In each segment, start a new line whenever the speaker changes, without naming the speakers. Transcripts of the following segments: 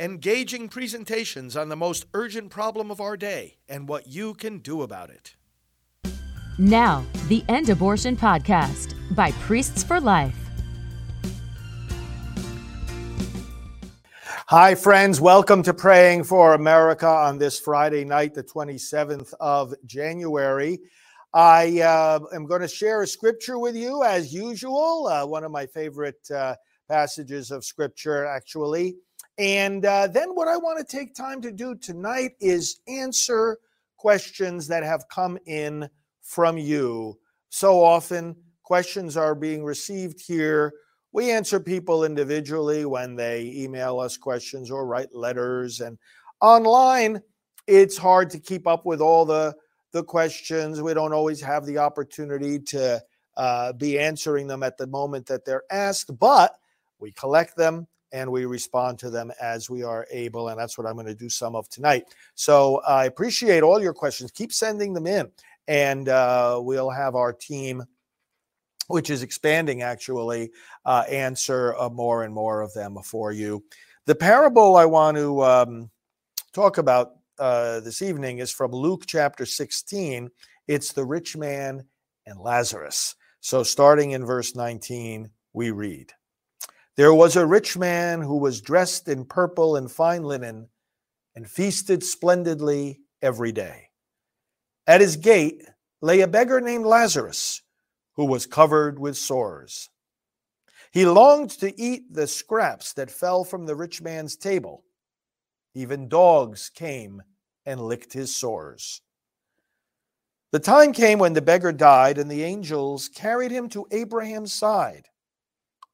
engaging presentations on the most urgent problem of our day and what you can do about it.
Now, the End Abortion Podcast by Priests for Life.
Hi, friends. Welcome to Praying for America on this Friday night, the 27th of January. I uh, am going to share a scripture with you as usual, uh, one of my favorite uh, passages of scripture, actually. And uh, then what I want to take time to do tonight is answer questions that have come in from you. So often, questions are being received here. We answer people individually when they email us questions or write letters. And online, it's hard to keep up with all the, the questions. We don't always have the opportunity to uh, be answering them at the moment that they're asked, but we collect them and we respond to them as we are able. And that's what I'm going to do some of tonight. So I appreciate all your questions. Keep sending them in, and uh, we'll have our team. Which is expanding actually, uh, answer uh, more and more of them for you. The parable I want to um, talk about uh, this evening is from Luke chapter 16. It's the rich man and Lazarus. So, starting in verse 19, we read there was a rich man who was dressed in purple and fine linen and feasted splendidly every day. At his gate lay a beggar named Lazarus, who was covered with sores. He longed to eat the scraps that fell from the rich man's table. Even dogs came and licked his sores. The time came when the beggar died, and the angels carried him to Abraham's side.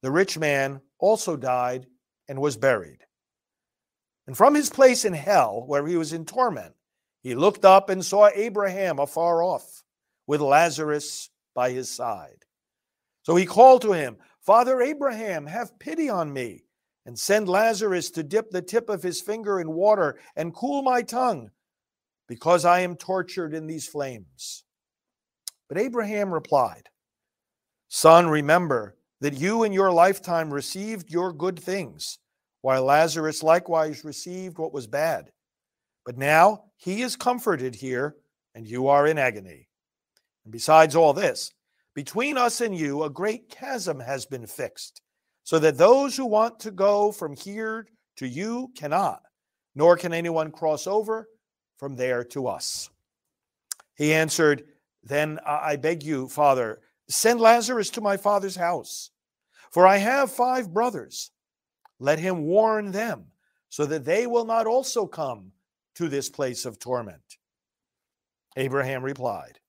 The rich man also died and was buried. And from his place in hell, where he was in torment, he looked up and saw Abraham afar off, with Lazarus by his side. So he called to him, Father Abraham, have pity on me, and send Lazarus to dip the tip of his finger in water and cool my tongue, because I am tortured in these flames. But Abraham replied, Son, remember that you in your lifetime received your good things, while Lazarus likewise received what was bad. But now he is comforted here, and you are in agony. And besides all this, between us and you, a great chasm has been fixed, so that those who want to go from here to you cannot, nor can anyone cross over from there to us. He answered, Then I beg you, Father, Send Lazarus to my father's house, for I have five brothers. Let him warn them, so that they will not also come to this place of torment. Abraham replied,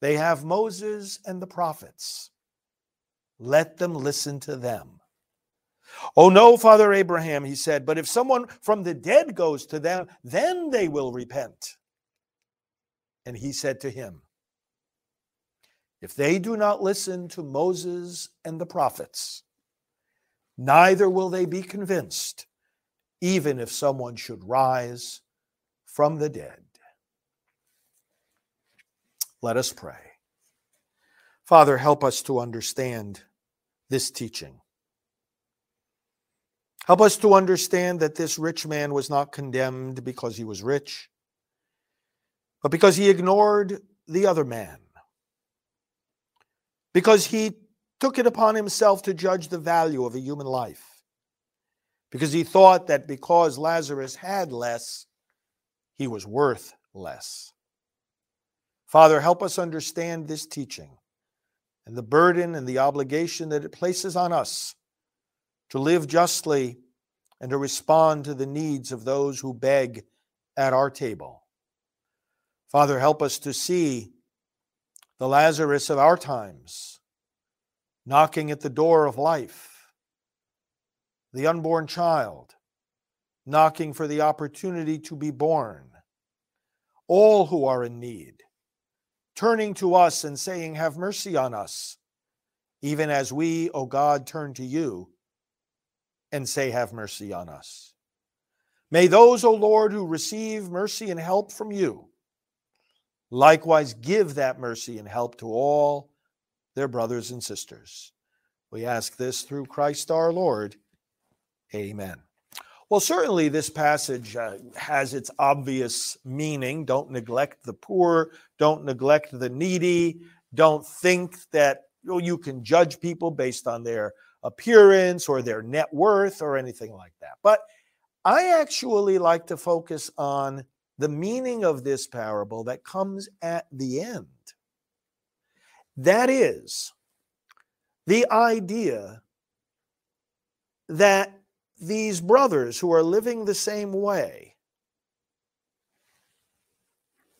They have Moses and the prophets. Let them listen to them. Oh, no, Father Abraham, he said, but if someone from the dead goes to them, then they will repent. And he said to him, if they do not listen to Moses and the prophets, neither will they be convinced, even if someone should rise from the dead. Let us pray. Father, help us to understand this teaching. Help us to understand that this rich man was not condemned because he was rich, but because he ignored the other man because he took it upon himself to judge the value of a human life. Because he thought that because Lazarus had less, he was worth less. Father, help us understand this teaching and the burden and the obligation that it places on us to live justly and to respond to the needs of those who beg at our table. Father, help us to see the Lazarus of our times, knocking at the door of life, the unborn child, knocking for the opportunity to be born, all who are in need, turning to us and saying, Have mercy on us, even as we, O God, turn to you and say, Have mercy on us. May those, O Lord, who receive mercy and help from you, Likewise, give that mercy and help to all their brothers and sisters. We ask this through Christ our Lord. Amen. Well, certainly this passage uh, has its obvious meaning. Don't neglect the poor, don't neglect the needy, don't think that you, you can judge people based on their appearance or their net worth or anything like that. But I actually like to focus on the meaning of this parable that comes at the end. That is the idea that these brothers who are living the same way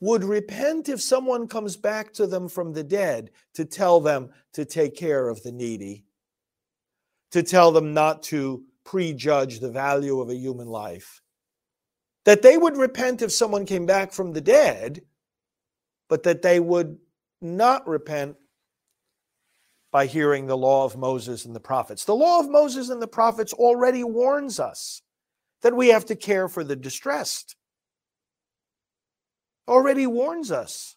would repent if someone comes back to them from the dead to tell them to take care of the needy, to tell them not to prejudge the value of a human life. That they would repent if someone came back from the dead, but that they would not repent by hearing the law of Moses and the prophets. The law of Moses and the prophets already warns us that we have to care for the distressed. Already warns us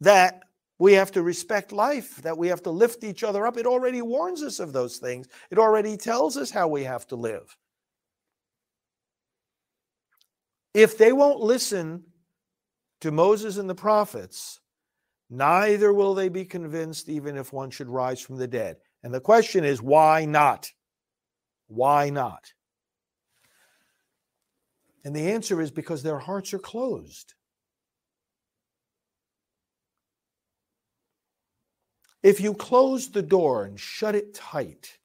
that we have to respect life, that we have to lift each other up. It already warns us of those things. It already tells us how we have to live. If they won't listen to Moses and the prophets, neither will they be convinced even if one should rise from the dead. And the question is, why not? Why not? And the answer is because their hearts are closed. If you close the door and shut it tight,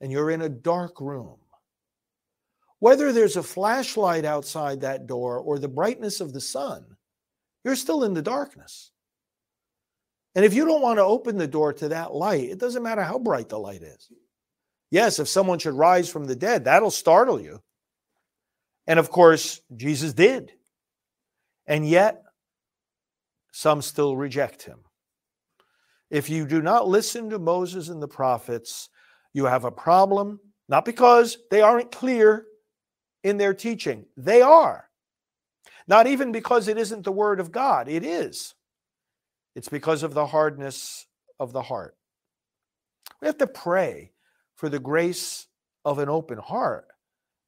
and you're in a dark room, whether there's a flashlight outside that door or the brightness of the sun, you're still in the darkness. And if you don't want to open the door to that light, it doesn't matter how bright the light is. Yes, if someone should rise from the dead, that'll startle you. And of course, Jesus did. And yet, some still reject him. If you do not listen to Moses and the prophets, you have a problem, not because they aren't clear in their teaching. They are. Not even because it isn't the word of God, it is. It's because of the hardness of the heart. We have to pray for the grace of an open heart.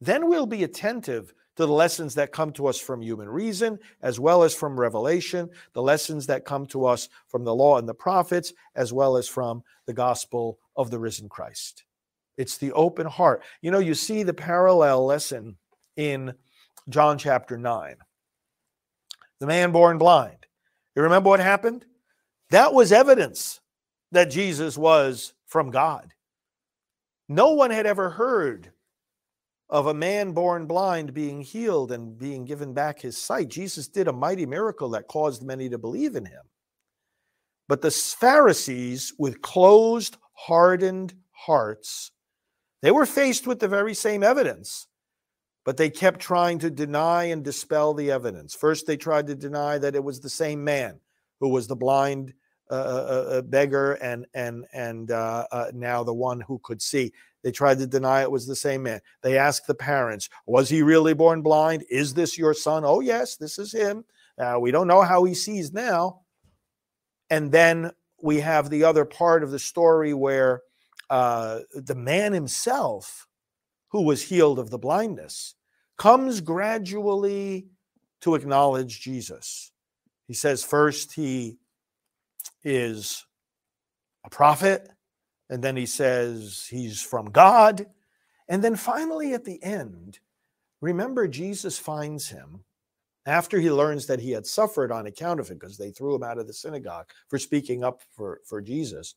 Then we'll be attentive to the lessons that come to us from human reason, as well as from revelation, the lessons that come to us from the law and the prophets, as well as from the gospel of the risen Christ. It's the open heart. You know, you see the parallel lesson in John chapter 9. The man born blind. You remember what happened? That was evidence that Jesus was from God. No one had ever heard of a man born blind being healed and being given back his sight. Jesus did a mighty miracle that caused many to believe in him. But the Pharisees, with closed, hardened hearts, they were faced with the very same evidence, but they kept trying to deny and dispel the evidence. First, they tried to deny that it was the same man who was the blind uh, uh, uh, beggar and and and uh, uh, now the one who could see. They tried to deny it was the same man. They asked the parents, "Was he really born blind? Is this your son?" "Oh yes, this is him." we don't know how he sees now. And then we have the other part of the story where uh, the man himself, who was healed of the blindness, comes gradually to acknowledge Jesus. He says first he is a prophet, and then he says he's from God. And then finally, at the end, remember, Jesus finds him after he learns that he had suffered on account of it because they threw him out of the synagogue for speaking up for, for Jesus.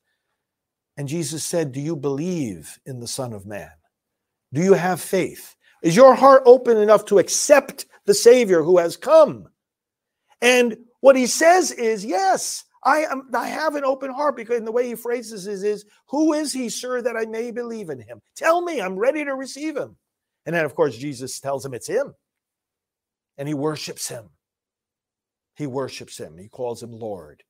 And Jesus said, Do you believe in the Son of Man? Do you have faith? Is your heart open enough to accept the Savior who has come? And what he says is, Yes, I am I have an open heart because in the way he phrases it is, Who is he, sir, that I may believe in him? Tell me, I'm ready to receive him. And then, of course, Jesus tells him it's him. And he worships him. He worships him. He calls him Lord.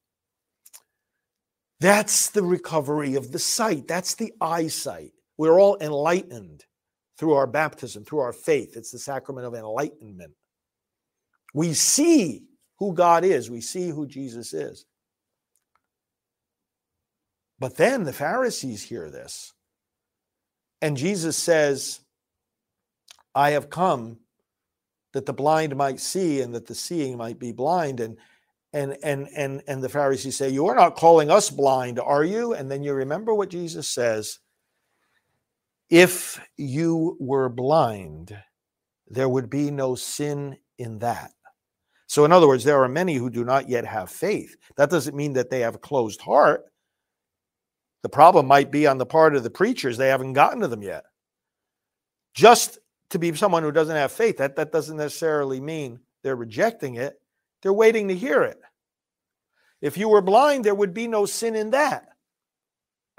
That's the recovery of the sight. That's the eyesight. We're all enlightened through our baptism, through our faith. It's the sacrament of enlightenment. We see who God is, we see who Jesus is. But then the Pharisees hear this. And Jesus says, I have come that the blind might see and that the seeing might be blind. And and and and and the Pharisees say, You are not calling us blind, are you? And then you remember what Jesus says. If you were blind, there would be no sin in that. So, in other words, there are many who do not yet have faith. That doesn't mean that they have a closed heart. The problem might be on the part of the preachers, they haven't gotten to them yet. Just to be someone who doesn't have faith, that, that doesn't necessarily mean they're rejecting it. They're waiting to hear it. If you were blind, there would be no sin in that.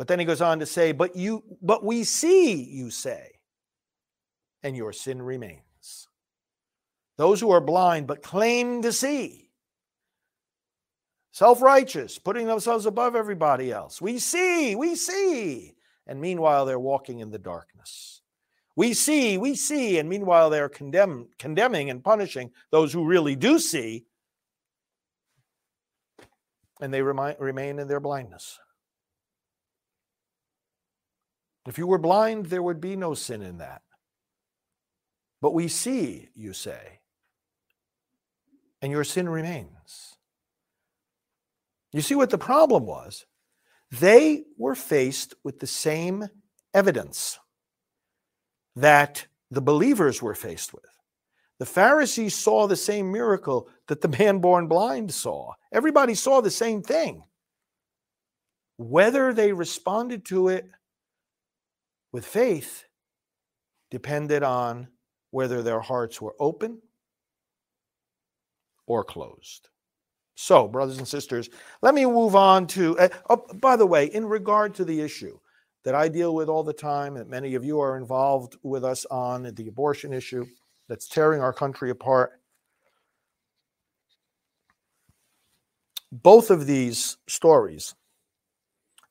But then he goes on to say, But you, but we see, you say, and your sin remains. Those who are blind but claim to see, self righteous, putting themselves above everybody else. We see, we see. And meanwhile, they're walking in the darkness. We see, we see, and meanwhile they're condemn, condemning and punishing those who really do see, and they remain, remain in their blindness. If you were blind, there would be no sin in that. But we see, you say, and your sin remains. You see what the problem was? They were faced with the same evidence that the believers were faced with. The Pharisees saw the same miracle that the man born blind saw. Everybody saw the same thing. Whether they responded to it with faith depended on whether their hearts were open or closed. So, brothers and sisters, let me move on to. Uh, oh, by the way, in regard to the issue, that I deal with all the time, that many of you are involved with us on the abortion issue that's tearing our country apart. Both of these stories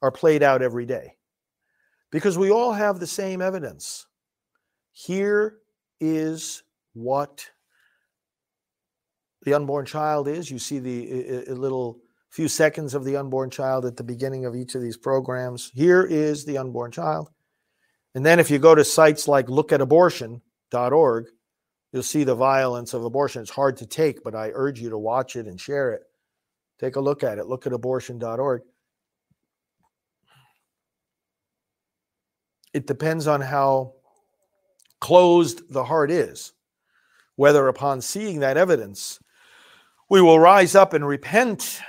are played out every day because we all have the same evidence. Here is what the unborn child is. You see the a, a little few seconds of the unborn child at the beginning of each of these programs. Here is the unborn child. And then if you go to sites like lookatabortion.org, you'll see the violence of abortion. It's hard to take, but I urge you to watch it and share it. Take a look at it. Lookatabortion.org. It depends on how closed the heart is, whether upon seeing that evidence, we will rise up and repent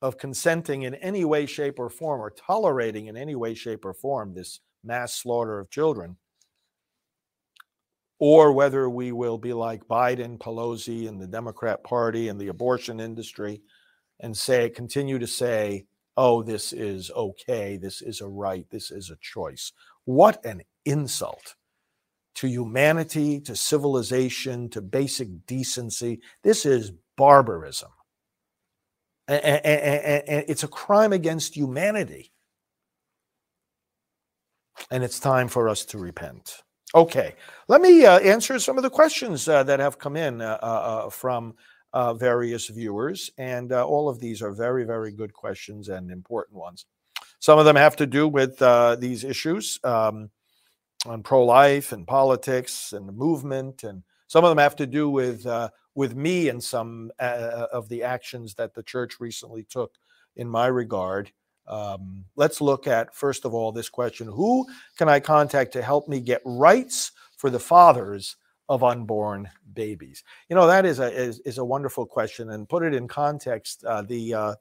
of consenting in any way, shape, or form, or tolerating in any way, shape, or form this mass slaughter of children, or whether we will be like Biden, Pelosi, and the Democrat Party and the abortion industry and say, continue to say, oh, this is okay, this is a right, this is a choice. What an insult to humanity, to civilization, to basic decency. This is barbarism. And it's a crime against humanity. And it's time for us to repent. Okay, let me uh, answer some of the questions uh, that have come in uh, uh, uh from uh, various viewers. And all of these are very, very good questions and important ones. Some of them have to do with these issues um, on pro life and politics and the movement. And some of them have to do with with me and some uh, uh, of the actions that the church recently took in my regard. Um, let's look at, first of all, this question Who can I contact to help me get rights for the fathers of unborn babies? You know, that is a, is, is a wonderful question. And put it in context, uh, the uh,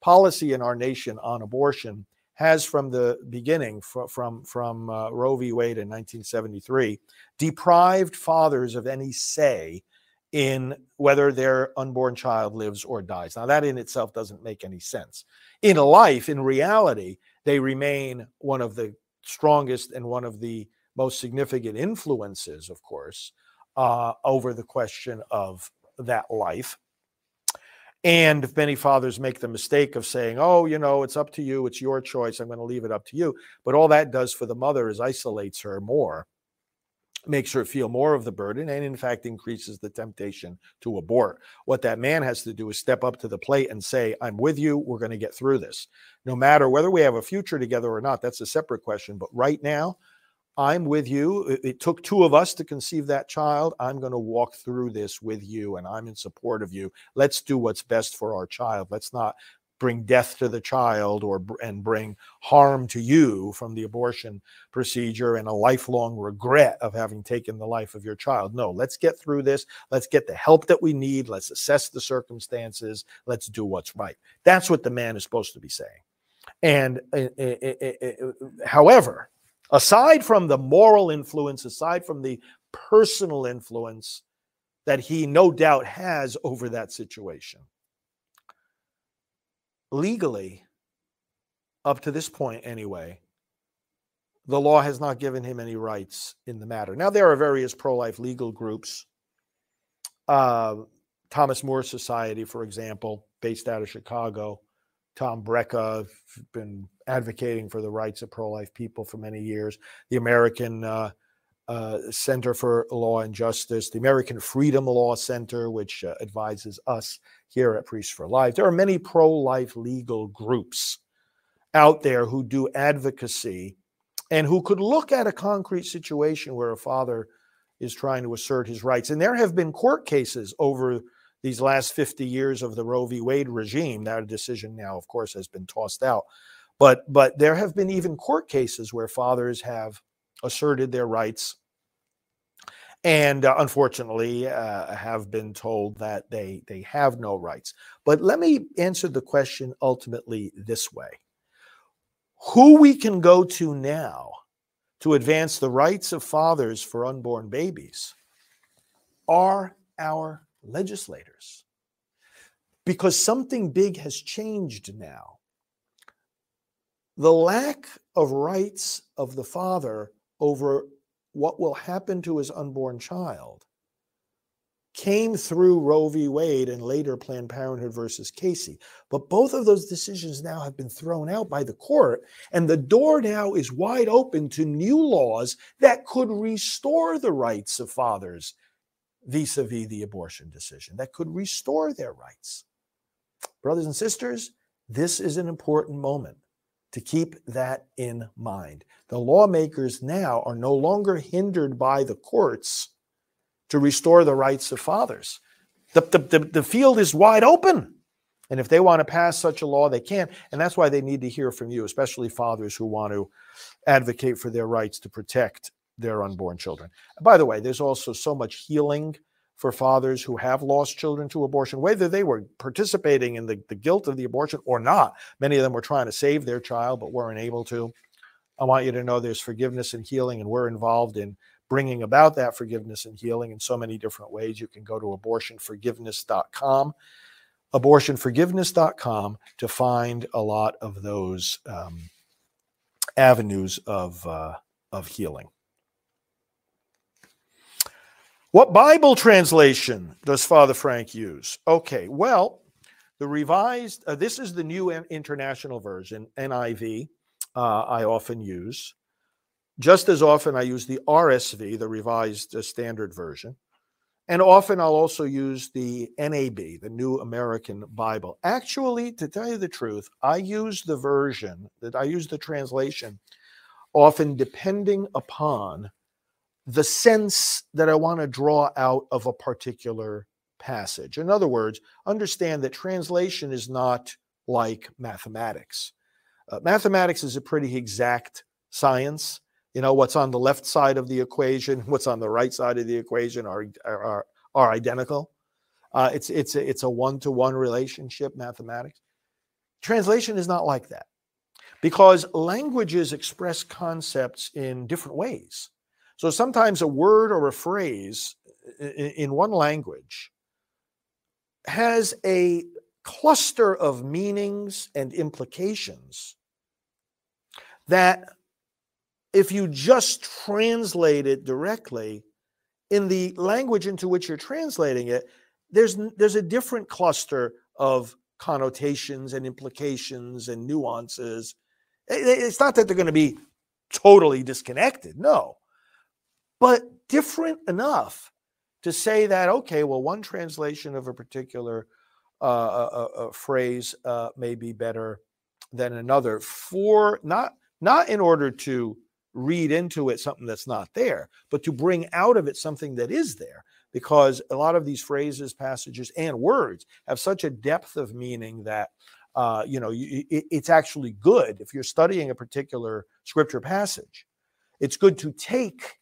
policy in our nation on abortion has from the beginning, from, from, from uh, Roe v. Wade in 1973, deprived fathers of any say in whether their unborn child lives or dies. Now, that in itself doesn't make any sense. In life, in reality, they remain one of the strongest and one of the most significant influences, of course, uh, over the question of that life. And if many fathers make the mistake of saying, oh, you know, it's up to you, it's your choice, I'm going to leave it up to you. But all that does for the mother is isolates her more makes her feel more of the burden and in fact increases the temptation to abort what that man has to do is step up to the plate and say i'm with you we're going to get through this no matter whether we have a future together or not that's a separate question but right now I'm with you. It, took two of us to conceive that child. I'm going to walk through this with you and I'm in support of you. Let's do what's best for our child. Let's not bring death to the child or and bring harm to you from the abortion procedure and a lifelong regret of having taken the life of your child. No, let's get through this. Let's get the help that we need. Let's assess the circumstances. Let's do what's right. That's what the man is supposed to be saying. And uh, uh, uh, however, aside from the moral influence, aside from the personal influence that he no doubt has over that situation, legally, up to this point anyway, the law has not given him any rights in the matter. Now, there are various pro life legal groups. Uh, Thomas More Society, for example, based out of Chicago. Tom Brejcha, been advocating for the rights of pro life people for many years. The American uh, uh, Center for Law and Justice, the American Freedom Law Center, which uh, advises us here at Priests for Life. There are many pro life legal groups out there who do advocacy and who could look at a concrete situation where a father is trying to assert his rights. And there have been court cases over these last 50 years of the Roe v. Wade regime. That decision now, of course, has been tossed out. But but there have been even court cases where fathers have asserted their rights and uh, unfortunately uh, have been told that they they have no rights but let me answer the question ultimately this way who we can go to now to advance the rights of fathers for unborn babies are our legislators because something big has changed now the lack of rights of the father over what will happen to his unborn child came through Roe v. Wade and later Planned Parenthood versus Casey. But both of those decisions now have been thrown out by the court, and the door now is wide open to new laws that could restore the rights of fathers vis a vis the abortion decision, that could restore their rights. Brothers and sisters, this is an important moment to keep that in mind. The lawmakers now are no longer hindered by the courts to restore the rights of fathers. The, the, the, the, field is wide open. And if they want to pass such a law, they can. And that's why they need to hear from you, especially fathers who want to advocate for their rights to protect their unborn children. By the way, there's also so much healing for fathers who have lost children to abortion, whether they were participating in the, the guilt of the abortion or not. Many of them were trying to save their child, but weren't able to. I want you to know there's forgiveness and healing, and we're involved in bringing about that forgiveness and healing in so many different ways. You can go to abortionforgiveness.com, abortionforgiveness.com to find a lot of those um, avenues of, uh, of healing. What Bible translation does Father Frank use? Okay, well, the revised, uh, this is the new international version, NIV, uh, I often use. Just as often, I use the RSV, the revised uh, standard version. And often I'll also use the NAB, the New American Bible. Actually, to tell you the truth, I use the version that I use the translation often depending upon the sense that I want to draw out of a particular passage. In other words, understand that translation is not like mathematics. Uh, mathematics is a pretty exact science. You know, what's on the left side of the equation, what's on the right side of the equation are, are, are identical. Uh, it's, it's, a, it's a one to one relationship, mathematics. Translation is not like that because languages express concepts in different ways. So sometimes a word or a phrase in one language has a cluster of meanings and implications that if you just translate it directly in the language into which you're translating it there's there's a different cluster of connotations and implications and nuances. It's not that they're going to be totally disconnected no but different enough to say that, okay, well, one translation of a particular uh, uh, uh, uh phrase may be better than another for not not in order to read into it something that's not there, but to bring out of it something that is there. Because a lot of these phrases, passages, and words have such a depth of meaning that uh, you know it, it's actually good if you're studying a particular scripture passage. It's good to take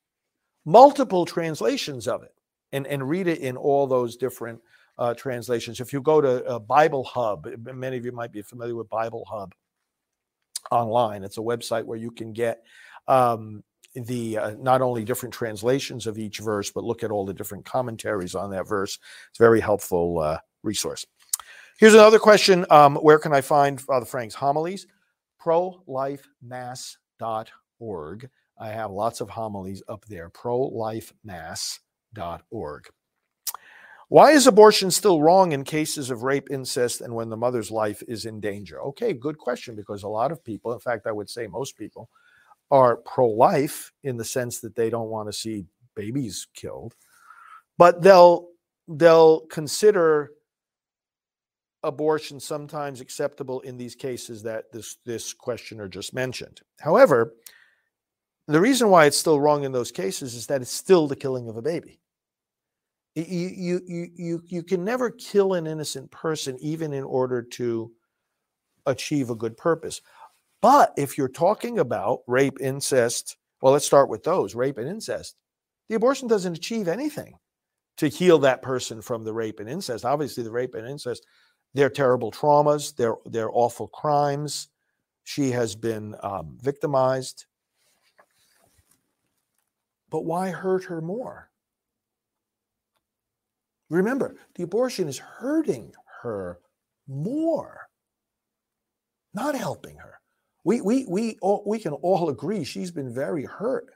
multiple translations of it and, and read it in all those different uh, translations. If you go to uh, Bible Hub, many of you might be familiar with Bible Hub online. It's a website where you can get um, the uh, not only different translations of each verse, but look at all the different commentaries on that verse. It's a very helpful uh, resource. Here's another question um, Where can I find Father Frank's homilies? ProLifeMass.org. I have lots of homilies up there. ProLifeMass.org. Why is abortion still wrong in cases of rape, incest, and when the mother's life is in danger? Okay, good question because a lot of people, in fact, I would say most people, are pro life in the sense that they don't want to see babies killed, but they'll they'll consider abortion sometimes acceptable in these cases that this this questioner just mentioned. However, the reason why it's still wrong in those cases is that it's still the killing of a baby. You, you, you, you can never kill an innocent person, even in order to achieve a good purpose. But if you're talking about rape, incest, well, let's start with those rape and incest. The abortion doesn't achieve anything to heal that person from the rape and incest. Obviously, the rape and incest, they're terrible traumas, they're, they're awful crimes. She has been um, victimized. But why hurt her more? Remember, the abortion is hurting her more, not helping her. We, we, we, all, we can all agree she's been very hurt,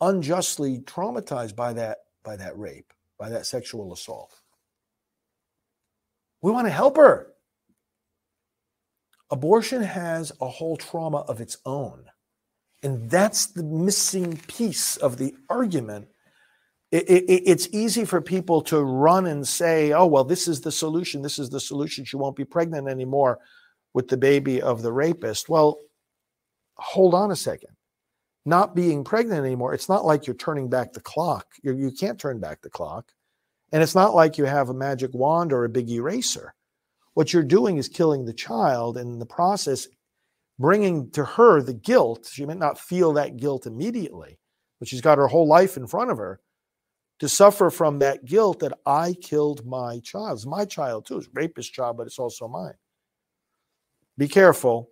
unjustly traumatized by that, by that rape, by that sexual assault. We want to help her. Abortion has a whole trauma of its own. And that's the missing piece of the argument it, it, it's easy for people to run and say, oh, well, this is the solution. This is the solution. She won't be pregnant anymore with the baby of the rapist. Well, hold on a second. Not being pregnant anymore, it's not like you're turning back the clock. You're, you can not turn back the clock. And it's not like you have a magic wand or a big eraser. What you're doing is killing the child and in the process, bringing to her the guilt. She may not feel that guilt immediately, but she's got her whole life in front of her to suffer from that guilt that I killed my child. It's my child too. It's rapist child, but it's also mine. Be careful.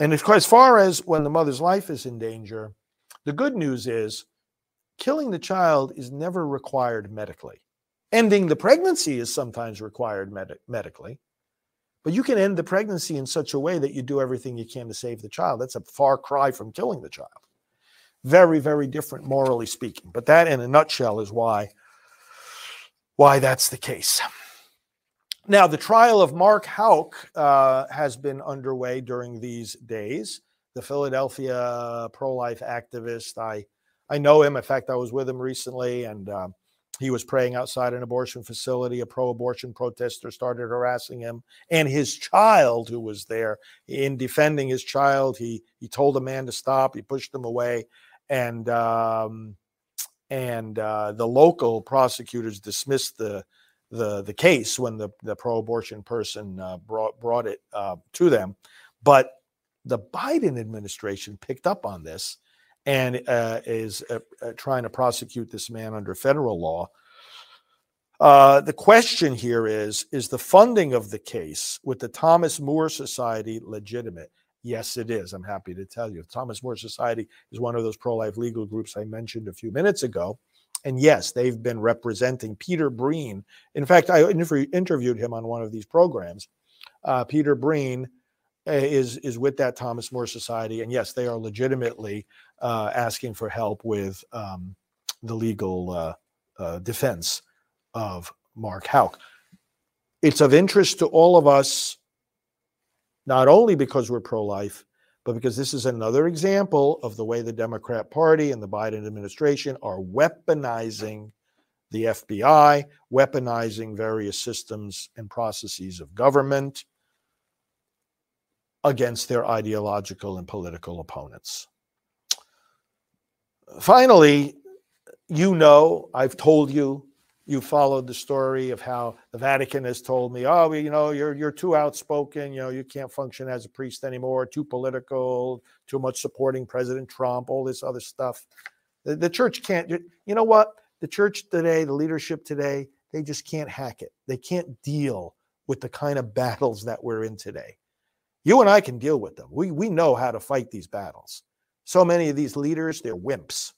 And as far as when the mother's life is in danger, the good news is killing the child is never required medically. Ending the pregnancy is sometimes required med- medically, but you can end the pregnancy in such a way that you do everything you can to save the child. That's a far cry from killing the child. Very, very different morally speaking. But that, in a nutshell, is why why that's the case. Now, the trial of Mark Houck uh, has been underway during these days. The Philadelphia pro-life activist. I I know him. In fact, I was with him recently, and uh, he was praying outside an abortion facility. A pro-abortion protester started harassing him and his child, who was there. In defending his child, he he told the man to stop. He pushed him away, and um, and uh, the local prosecutors dismissed the the the case when the the pro-abortion person uh, brought brought it uh, to them, but the Biden administration picked up on this and uh, is uh, uh, trying to prosecute this man under federal law. Uh, the question here is Is the funding of the case with the Thomas More Society legitimate? Yes, it is. I'm happy to tell you. Thomas More Society is one of those pro life legal groups I mentioned a few minutes ago. And yes, they've been representing Peter Breen. In fact, I interviewed him on one of these programs. Uh, Peter Breen is is with that Thomas More Society, and yes, they are legitimately uh, asking for help with um, the legal uh, uh defense of Mark Houck. It's of interest to all of us not only because we're pro life, but because this is another example of the way the Democrat Party and the Biden administration are weaponizing the FBI, weaponizing various systems and processes of government against their ideological and political opponents. finally, you know, I've told you, you followed the story of how the Vatican has told me, oh, you know, you're you're too outspoken, you know, you can't function as a priest anymore, too political, too much supporting President Trump, all this other stuff. The, the church can't. You know what? The church today, the leadership today, they just can't hack it. They can't deal with the kind of battles that we're in today. You and I can deal with them. We we know how to fight these battles. So many of these leaders, they're wimps.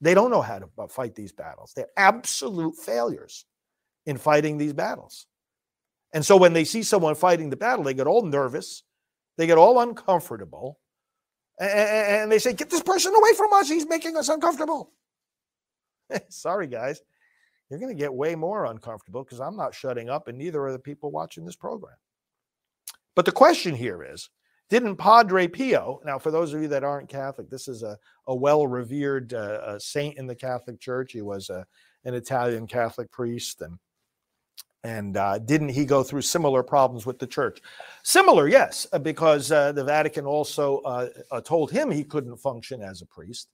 They don't know how to uh, fight these battles. They're absolute failures in fighting these battles. And so when they see someone fighting the battle, they get all nervous, they get all uncomfortable, and they say, Get this person away from us. He's making us uncomfortable. Sorry, guys. You're going to get way more uncomfortable because I'm not shutting up, and neither are the people watching this program. But the question here is didn't Padre Pio, now for those of you that aren't Catholic, this is a, a well revered uh, saint in the Catholic Church. He was a, an Italian Catholic priest. And, and uh, didn't he go through similar problems with the church? Similar, yes, uh, because uh, the Vatican also uh, uh, told him he couldn't function as a priest.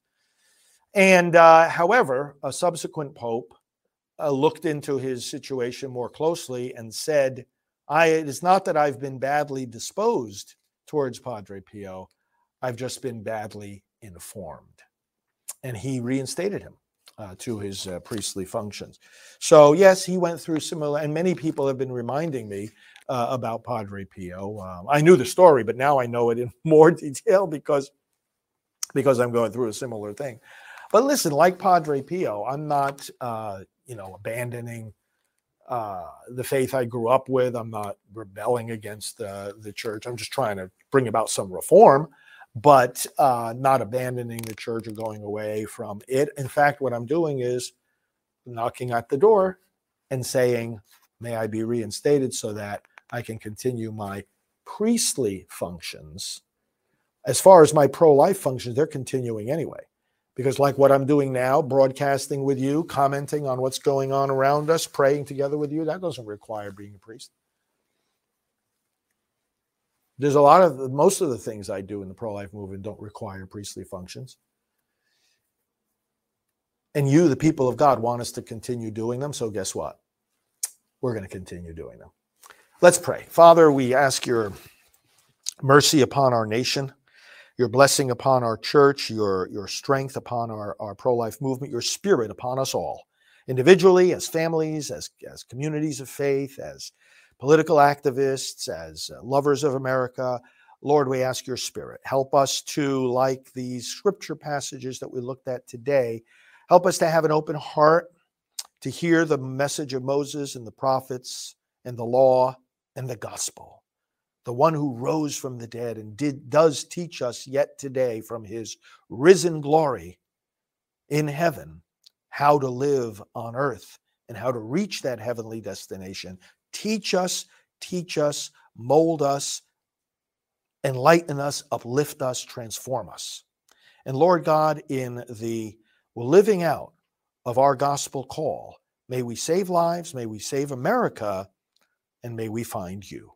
And however, a subsequent pope looked into his situation more closely and said, I, it is not that I've been badly disposed towards Padre Pio. I've just been badly informed. And he reinstated him uh, to his uh, priestly functions. So, yes, he went through similar, and many people have been reminding me uh, about Padre Pio. Um, I knew the story, but now I know it in more detail because, because I'm going through a similar thing. But listen, like Padre Pio, I'm not, uh, you know, abandoning uh, the faith I grew up with. I'm not rebelling against uh, the church. I'm just trying to bring about some reform, but uh, not abandoning the church or going away from it. In fact, what I'm doing is knocking at the door and saying, May I be reinstated so that I can continue my priestly functions. As far as my pro life functions, they're continuing anyway because like what i'm doing now broadcasting with you commenting on what's going on around us praying together with you that doesn't require being a priest. There's a lot of most of the things i do in the pro-life movement don't require priestly functions. And you the people of god want us to continue doing them so guess what? We're going to continue doing them. Let's pray. Father we ask your mercy upon our nation your blessing upon our church, your, your strength upon our, our pro life movement, your spirit upon us all, individually, as families, as, as communities of faith, as political activists, as uh, lovers of America. Lord, we ask your spirit. Help us to, like these scripture passages that we looked at today, help us to have an open heart to hear the message of Moses and the prophets and the law and the gospel the one who rose from the dead and did does teach us yet today from his risen glory in heaven how to live on earth and how to reach that heavenly destination. Teach us teach us mold us enlighten us uplift us transform us. And lord god in the living out of our gospel call may we save lives may we save america and may we find you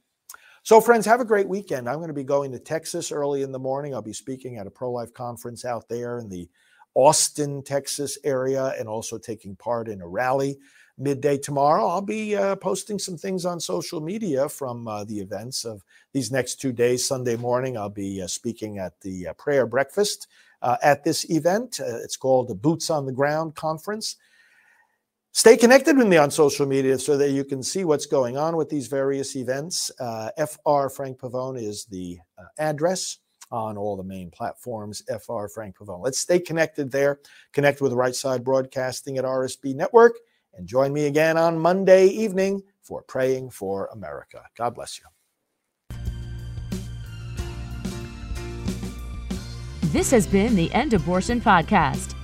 So, friends, have a great weekend. I'm going to be going to Texas early in the morning. I'll be speaking at a pro life conference out there in the Austin, Texas area, and also taking part in a rally midday tomorrow. I'll be uh, posting some things on social media from uh, the events of these next two days. Sunday morning, I'll be uh, speaking at the uh, prayer breakfast uh, at this event. Uh, it's called the Boots on the Ground Conference. Stay connected with me on social media so that you can see what's going on with these various events. Uh, FR Frank Pavone is the uh, address on all the main platforms. FR Frank Pavone. Let's stay connected there. Connect with Right Side Broadcasting at RSB Network and join me again on Monday evening for Praying for America. God bless you.
This has been the End Abortion Podcast.